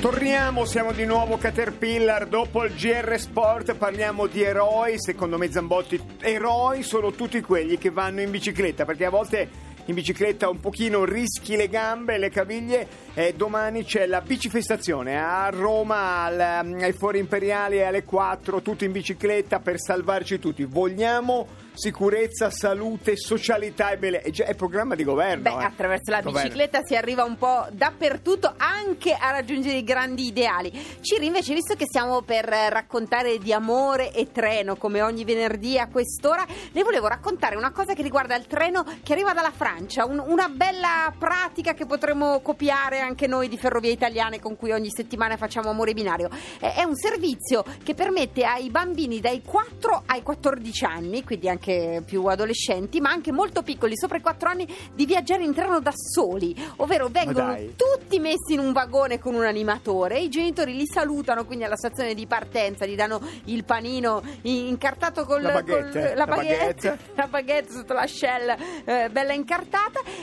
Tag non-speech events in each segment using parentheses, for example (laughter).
Torniamo, siamo di nuovo Caterpillar, dopo il GR Sport parliamo di eroi, secondo me Zambotti, eroi sono tutti quelli che vanno in bicicletta, perché a volte in bicicletta un pochino rischi le gambe, le caviglie e domani c'è la bicifestazione a Roma al, ai Fori Imperiali alle 4, tutti in bicicletta per salvarci tutti. Vogliamo sicurezza, salute, socialità e bellezza. È programma di governo. Beh, eh. attraverso la Governo. bicicletta si arriva un po' dappertutto, anche a raggiungere i grandi ideali. Ciri, invece, visto che stiamo per raccontare di amore e treno, come ogni venerdì a quest'ora, le volevo raccontare una cosa che riguarda il treno che arriva dalla Francia, un- una bella pratica che potremmo copiare anche noi di Ferrovie Italiane con cui ogni settimana facciamo amore binario. È, è un servizio che permette ai bambini dai 4 ai 14 anni, quindi anche più adolescenti, ma anche molto piccoli, sopra i 4 anni, di viaggiare in treno da soli, ovvero vengono tutti messi in un vagone con un animatore, i genitori li salutano quindi alla stazione di partenza, gli danno il panino incartato con La baguette, la baguette. (laughs) la baguette sotto la shell eh, bella incartata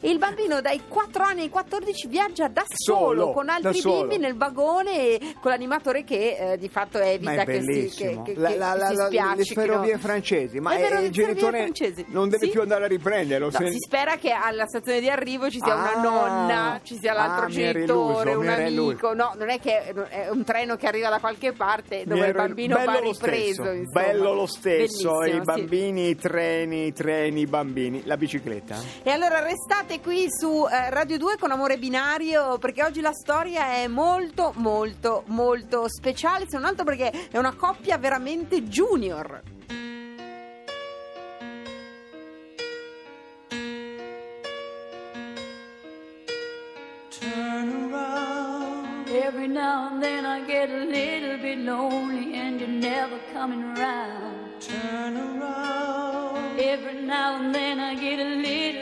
e il bambino dai 4 anni ai 14 viaggia da solo, Solo, con da altri solo. bimbi nel vagone e con l'animatore che eh, di fatto Ma evita è che si, che, bellissimo. che, La- che la- la- si la- le spiaccichino. ferrovie francesi, ma eh, ferrovie- il genitore francesi. non deve Sì? più andare a riprenderlo. No, se- si spera che alla stazione di arrivo ci sia una Ah. nonna, ci sia l'altro Ah, mi ero genitore, illuso, un mi ero amico. No, non è che è un treno che arriva da qualche parte dove Mi il ero- bambino bello va lo ripreso. stesso, insomma. bello lo stesso, Bellissimo, i sì. bambini, i treni, i treni, i bambini, la bicicletta. E allora restate qui su eh, Radio 2 con Amore Binario perché oggi la storia è molto molto molto speciale, se non altro perché è una coppia veramente junior. Turn around. Every now and then I get a little bit lonely and you're never coming around. Turn around. Every now and then I get a little bit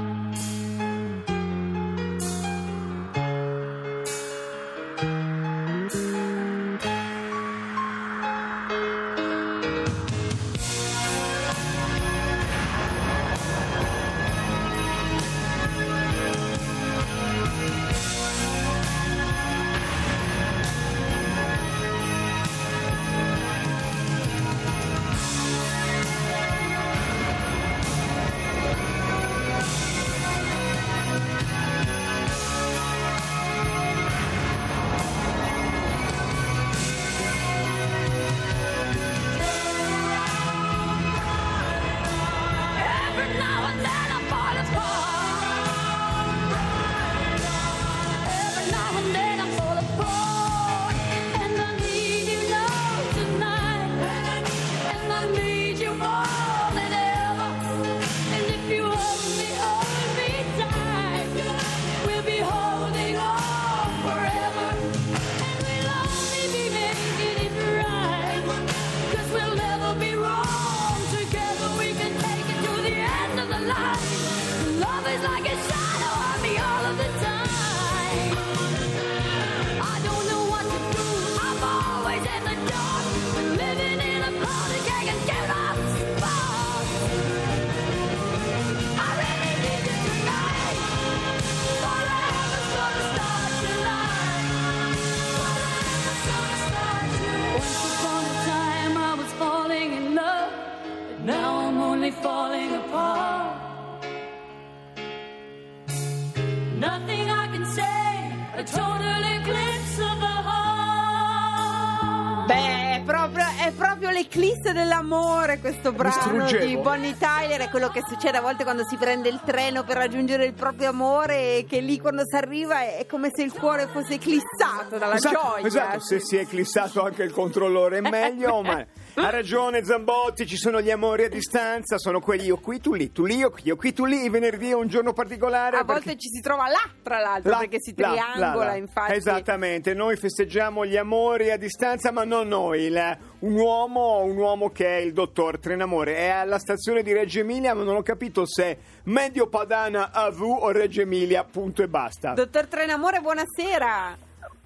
L'eclisse dell'amore questo brano di Bonnie Tyler. È quello che succede a volte quando si prende il treno per raggiungere il proprio amore e che lì quando si arriva è, è come se il cuore fosse eclissato dalla esatto, gioia. esatto, se si è eclissato anche il controllore è meglio, ma (laughs) ha ragione Zambotti, ci sono gli amori a distanza, sono quelli io qui, tu lì, tu lì, io qui, io qui, tu lì, il venerdì è un giorno particolare. A perché- volte ci si trova là, tra l'altro, Là, perché si là, triangola, là, là. infatti. Esattamente, noi festeggiamo gli amori a distanza, ma non noi, il- un uomo, un uomo che è il dottor Trenamore, è alla stazione di Reggio Emilia, ma non ho capito se è Medio Padana AV o Reggio Emilia, punto e basta. Dottor Trenamore, buonasera.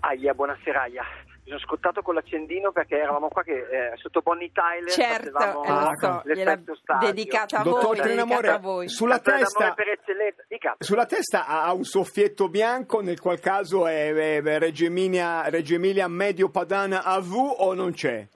Aia, buonasera Aia. Mi sono scottato con l'accendino perché eravamo qua che eh, sotto Bonnie Tyler Certo, eh, lo so, l'effetto stadio. dedicata a Dottor voi, Trenamore, a voi. sulla testa... Sulla testa ha un soffietto bianco, nel qual caso è, è- è Reggio, Emilia, Reggio Emilia Medio Padana AV o non c'è?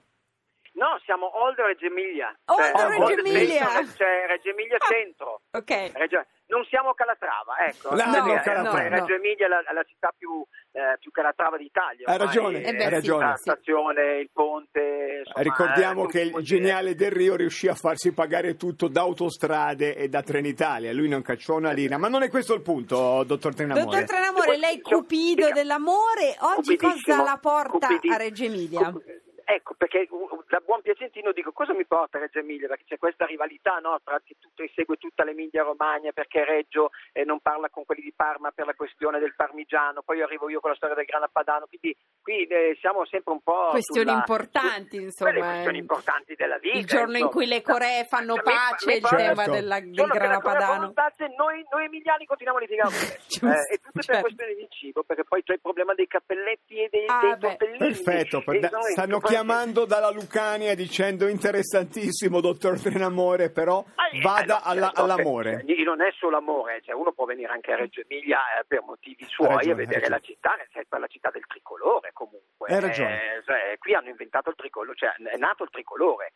No, siamo Old Reggio Emilia. Old Cioè, Reggio Emilia. Centro, Cioè Reggio Emilia Ah. Centro. Ok. Reggio- non siamo Calatrava, ecco. No, Quindi, no, eh, Calatrava. eh, Reggio Emilia è la, è la città più, eh, più Calatrava d'Italia. Hai ragione, Eh beh, hai sì, ragione. La stazione, il ponte. insomma, Ricordiamo eh, che il geniale Del Rio riuscì a farsi pagare tutto da autostrade e da Trenitalia. Lui non cacciò una lira. Ma non è questo il punto, dottor Trenamore. Dottor Trenamore, lei Cioè, cupido dell'amore, oggi cosa la porta a Reggio Emilia? cup- Ecco, perché da buon piacentino dico cosa mi porta Reggio Emilia? Perché c'è questa rivalità no, tra chi tutto, segue tutta l'Emilia Romagna perché Reggio eh, non parla con quelli di Parma per la questione del parmigiano, poi arrivo io con la storia del grana padano, quindi qui eh, siamo sempre un po'... Questioni sulla- importanti, su- insomma, quelle questioni eh, importanti della vita. il giorno in insomma. cui le Coree fanno Mi- pace, il tema Certo. della- del grana padano. volontasse, noi, noi emiliani continuiamo a litigare Giusto, (laughs) eh, e tutte certo. per questioni di cibo perché poi c'è il problema dei cappelletti e dei, Ah, dei tortellini Perfetto, per- E da- noi- stanno poi- chiamando dalla Lucania dicendo interessantissimo, dottor Trenamore, però Ah, eh, vada eh, alla- certo, all'amore. eh, non è solo amore, cioè uno può venire anche a Reggio Emilia eh, per motivi suoi ragione, a vedere la città, che è quella città del tricolore comunque. Hai ragione. Eh, cioè, qui hanno inventato il tricolore, cioè è nato il tricolore.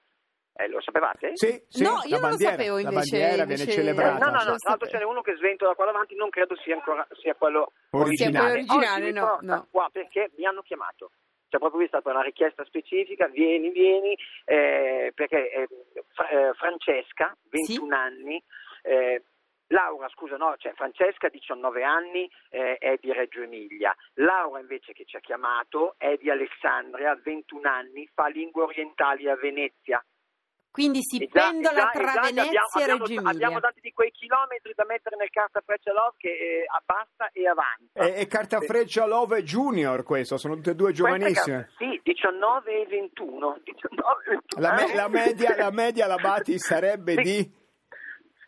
Eh, lo sapevate? Sì, sì, No, la io non lo bandiera, sapevo la invece- bandiera invece- viene Eh, celebrata. no, no, no, tra l'altro ce n'è uno che svento da qua davanti, non credo sia ancora sia quello Originale. originale. Sia quello originale, Oggi no, no. qua perché mi hanno chiamato. Cioè, proprio qui è stata una richiesta specifica, vieni, vieni, eh, perché eh, Fra- eh, Francesca, 21 anni, eh, Laura, scusa, no, cioè Francesca, 19 anni, eh, è di Reggio Emilia. Laura invece che ci ha chiamato è di Alessandria, 21 anni, fa lingue orientali a Venezia. Quindi si E già- pendola e già- tra Venezia abbiamo, e Reggio Emilia. Abbiamo tanti di quei chilometri da mettere nel carta freccia love che eh, abbassa e avanza. E, e Cartafreccia Love Junior questo, sono tutte e due giovanissime. car- Sì, 19 e 21. 19 e 21. La, me- la media, la media la Bati sarebbe Sì. di...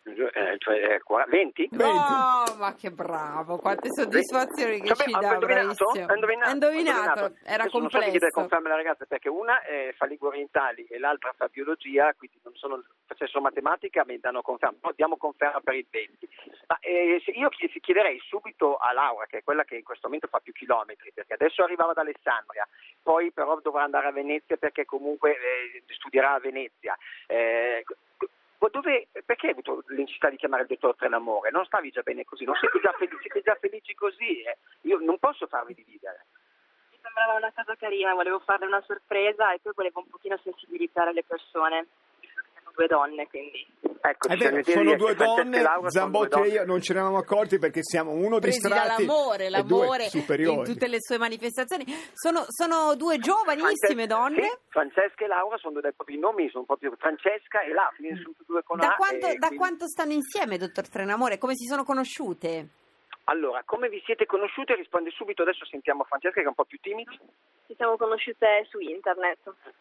Eh, cioè, eh, qua- 20? Venti. Oh, ma che bravo, quante soddisfazioni che Cioè, ci dà, ho indovinato? bravissimo. Indovinato, indovinato, era Adesso Non so di chiedere complesso. conferma alle ragazze perché una eh, fa lingue orientali e l'altra fa biologia, quindi non sono facessero matematica mi danno conferma, Poi diamo conferma per il 20. Ma eh, io chi- chiederei subito a Laura, che è quella che in questo momento fa più chilometri, perché adesso arrivava ad Alessandria, poi però dovrà andare a Venezia perché comunque eh, studierà a Venezia. Eh, dove, perché l'incità di chiamare il dottor Trenamore? Non stavi già bene così? Non siete già felici, siete già felici così? eh? Io non posso farvi dividere. Mi sembrava una cosa carina, volevo farle una sorpresa e poi volevo un pochino sensibilizzare le persone. Due donne, quindi. Ecco, vero, siete sono due donne, Zambotti due e io non ce ne eravamo accorti perché siamo uno presi distratti dall'amore, e due l'amore in tutte le sue manifestazioni. Sono, sono due giovanissime Francesca- donne. sì, Francesca e Laura sono dei propri nomi, sono proprio Francesca e Laura, quindi sono due con Da A, quanto, da quindi- quanto stanno insieme, dottor Trenamore? Come si sono conosciute? Allora, come vi siete conosciute? Risponde subito, adesso sentiamo Francesca che è un po' più timida. Ci siamo conosciute su internet.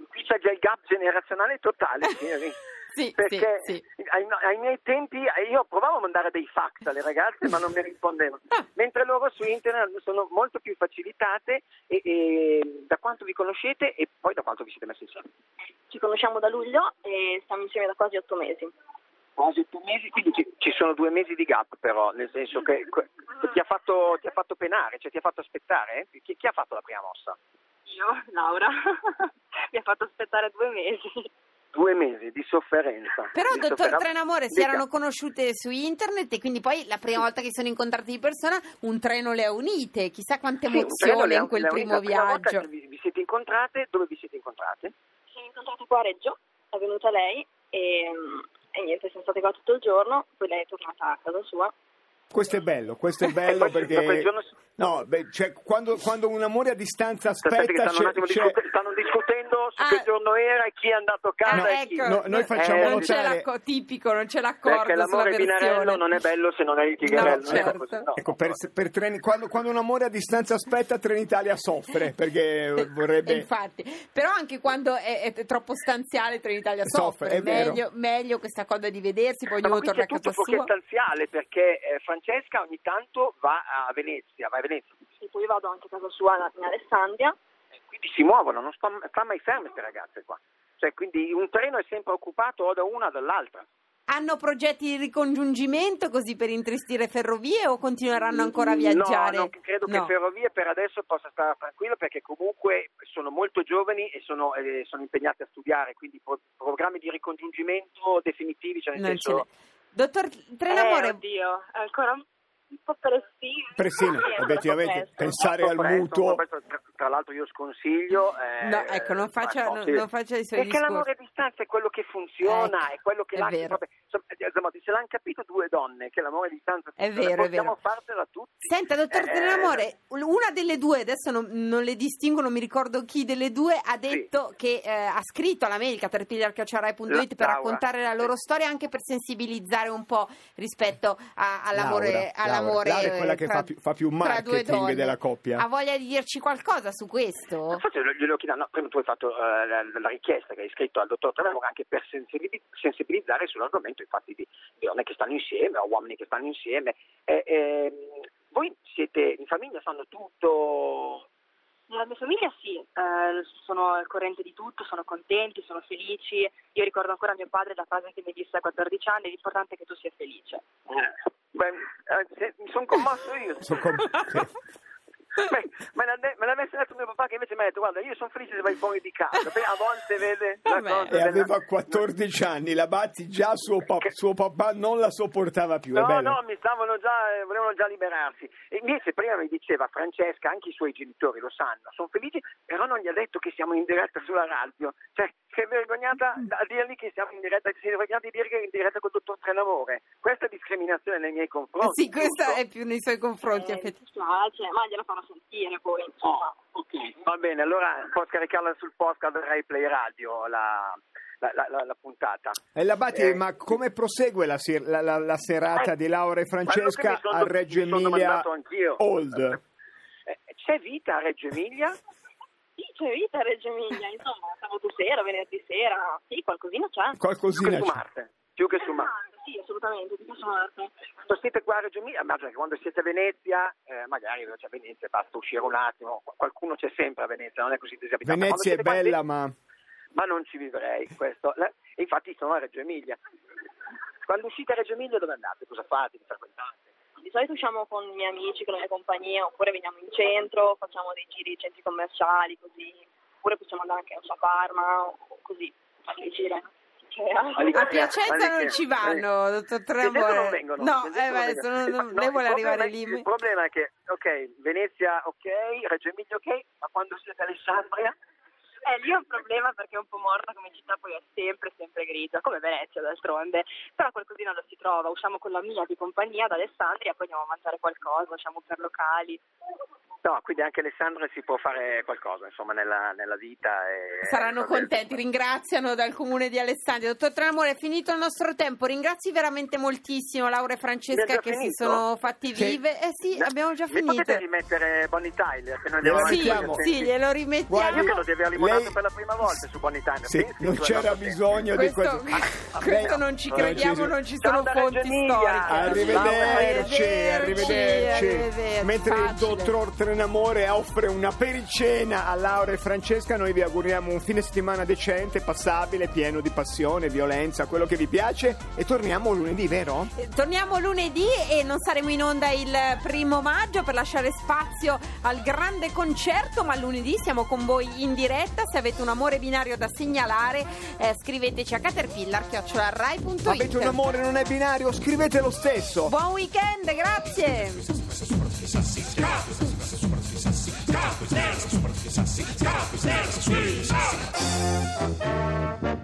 Qui c'è già il gap generazionale totale, signori. (laughs) Sì, perché sì, sì. Ai, ai miei tempi eh, io provavo a mandare dei fax alle ragazze ma non mi rispondevano Ah. mentre loro su internet sono molto più facilitate e, e da quanto vi conoscete e poi da quanto vi siete messi insieme Ci conosciamo da luglio e stiamo insieme da quasi otto mesi. quasi otto mesi quindi ci, ci sono due mesi di gap però nel senso che que- ti ha fatto, ti ha fatto penare cioè ti ha fatto aspettare chi, chi ha fatto la prima mossa? Io, Laura, (laughs) mi ha fatto aspettare due mesi. Due mesi di sofferenza. Però, Di dottor sofferenza. Trenamore, si Dica. erano conosciute su internet e quindi poi la prima volta che sono incontrati di persona un treno le ha unite. Chissà quante Sì, emozioni in quel primo viaggio. Vi, vi siete incontrate? Dove vi siete incontrate? Ci siamo incontrati qua a Reggio, è venuta lei e, e niente, siamo state qua tutto il giorno, poi lei è tornata a casa sua. Questo è bello, questo è bello da quel perché... giorno- No, beh, cioè, quando, quando un amore a distanza Aspetta stanno, discute- stanno discutendo su Ah. che giorno era e chi è andato a casa Ah, e chi. ecco, No, noi facciamo Eh, non c'è notare- l'acco- tipico, non c'è l'accordo Perché sulla l'amore binarello non è bello se non è il tigherello. No, certo. no. Ecco, per, per Treni- quando, quando un amore a distanza aspetta, Trenitalia soffre perché vorrebbe... Eh, (laughs) Infatti, però anche quando è, è troppo stanziale Trenitalia soffre, Soffre, è meglio, meglio questa cosa di vedersi, poi ognuno torna a casa tutto fuoco sua. stanziale perché eh, Francesca ogni tanto va a Venezia, va a Venezia. E poi vado anche a casa sua in Alessandria. E quindi si muovono, non sta, sta mai ferme queste ragazze qua. Cioè, quindi un treno è sempre occupato o da una o dall'altra. Hanno progetti di ricongiungimento così per intristire ferrovie o continueranno ancora a viaggiare? No, non credo che No. Ferrovie per adesso possa stare tranquillo perché comunque sono molto giovani e sono, eh, sono impegnati a studiare, quindi pro- programmi di ricongiungimento definitivi, cioè nel Non senso... Dottor Trenamore, Eh, oddio, ancora un po' prestino. Prestino, Sì, obiettivamente, pensare al presto, mutuo... questo tra, l'altro io sconsiglio... eh, No, ecco, non faccia- no, non- sì. non faccia i suoi Perché discorsi. l'amore a distanza è quello che funziona, Ecco, è quello che è lascia... vero. proprio- insomma, eh, Zamotti, se l'hanno capito due donne che l'amore a distanza È vero, è possiamo vero. farcela tutti. Senta, dottor Eh, Trenamore, una delle due, adesso non, non le distingo, non mi ricordo chi delle due, ha detto che eh, ha scritto alla mail caterpillar.it per raccontare la loro sì. storia anche per sensibilizzare un po' rispetto a- all'amore. Laura, all'amore Laura è quella eh, che tra- fa più- fa più marketing della coppia. Ha voglia di dirci qualcosa su questo? Infatti glielo- chiedo, no, prima tu hai fatto eh, la, la richiesta che hai scritto al dottor Trevor anche per sensibili- sensibilizzare sull'argomento infatti di di donne che stanno insieme o uomini che stanno insieme. Eh, ehm, voi siete in famiglia, fanno tutto... Nella mia famiglia sì, eh, sono al corrente di tutto, sono contenti, sono felici. Io ricordo ancora mio padre la frase che mi disse a 14 anni, l'importante è che tu sia felice. Eh, beh, eh, se- mi sono commosso io. Beh, me, l'ha, de- me l'ha messo detto mio papà che invece mi ha detto guarda io sono felice se vai fuori di casa Beh, a volte vede la Vabbè. cosa E della- aveva 14 anni, la Batti già suo, pa- Che- suo papà non la sopportava più, è No, bello. no, mi stavano già, eh, volevano già liberarsi. E invece prima mi diceva Francesca, anche i suoi genitori lo sanno, sono felici, però non gli ha detto che siamo in diretta sulla radio. Cioè, si è vergognata a dirgli che siamo in diretta, si è vergognata di dire che è in diretta col dottor Trenamore. Questa è discriminazione nei miei confronti. Sì, questa giusto? è più nei suoi confronti, Eh, mi effettivamente. dispiace, ma gliela farò sentire poi. insomma. Va bene, allora può scaricarla sul podcast Rai Play Radio la, la- la- la- la puntata. E la Batti, Eh, ma come prosegue la, ser- la- la- la serata Eh, di Laura e che Francesca sono- a Reggio Emilia. Old? Eh, c'è vita a Reggio Emilia? Sì, c'è vita a Reggio Emilia, insomma, sabato sera, venerdì sera, sì, qualcosina c'è. Più Qualcosina che su c'è. Marte. Più che su Marte. Sì, assolutamente, che su Marte. Quando siete qua a Reggio Emilia, immagino che quando siete a Venezia, eh, magari c'è Venezia basta uscire un attimo, qualcuno c'è sempre a Venezia, non è così disabitato. Venezia è Quando bella, ma Ma non ci vivrei, questo. La- e infatti sono a Reggio Emilia. Quando uscite a Reggio Emilia dove andate? Cosa fate? Vi frequentate? Di solito usciamo con i miei amici, con la mia compagnia, oppure veniamo in centro, facciamo dei giri ai centri commerciali, così. Oppure possiamo andare anche a Parma, o così, a gire. Cioè, A Piacenza non ci vanno, dottor Tremore. non vengono. No, eh, non vengono. Infa- non- no, lei vuole arrivare lì. Il problema è che, ok, Venezia ok, Reggio Emilia ok, ma quando siete a Alessandria? Eh, lì è un problema perché è un po' morta come città, poi è sempre, sempre grigia, come Venezia d'altronde. Però qualcosina lo si trova, usciamo con la mia di compagnia ad Alessandria, poi andiamo a mangiare qualcosa, usciamo per locali. No, quindi anche Alessandria si può fare qualcosa, insomma, nella, nella vita. E, Saranno contenti, ringraziano dal comune di Alessandria. Dottor Tremore, è finito il nostro tempo. Ringrazi veramente moltissimo Laura e Francesca che si finito? sono fatti Sì. vive. Eh sì, abbiamo già finito. potete rimettere Bonnie Tyler? Che non Glielo abbiamo Sì, rimettiamo. sì, glielo rimettiamo. Guardi, Io credo di aver limonato Lei- per la prima volta su Bonnie Tyler. sì, Pensi non c'era bisogno di Questo, (laughs) questo. questo non ci crediamo, non ci Ciao sono da fonti storiche. Arrivederci, Arrivederci, arrivederci. Mentre il dottor Trenamore un amore offre una pericena a Laura e Francesca. Noi vi auguriamo un fine settimana decente, passabile, pieno di passione, violenza, quello che vi piace. E torniamo lunedì, vero? Eh, Torniamo lunedì e non saremo in onda il primo maggio per lasciare spazio al grande concerto, ma lunedì siamo con voi in diretta. Se avete un amore binario da segnalare, eh, scriveteci a caterpillar.rai.it. Avete un amore non è binario? Scrivete lo stesso. Buon weekend, grazie! Cop, es así, cop, es así, cop.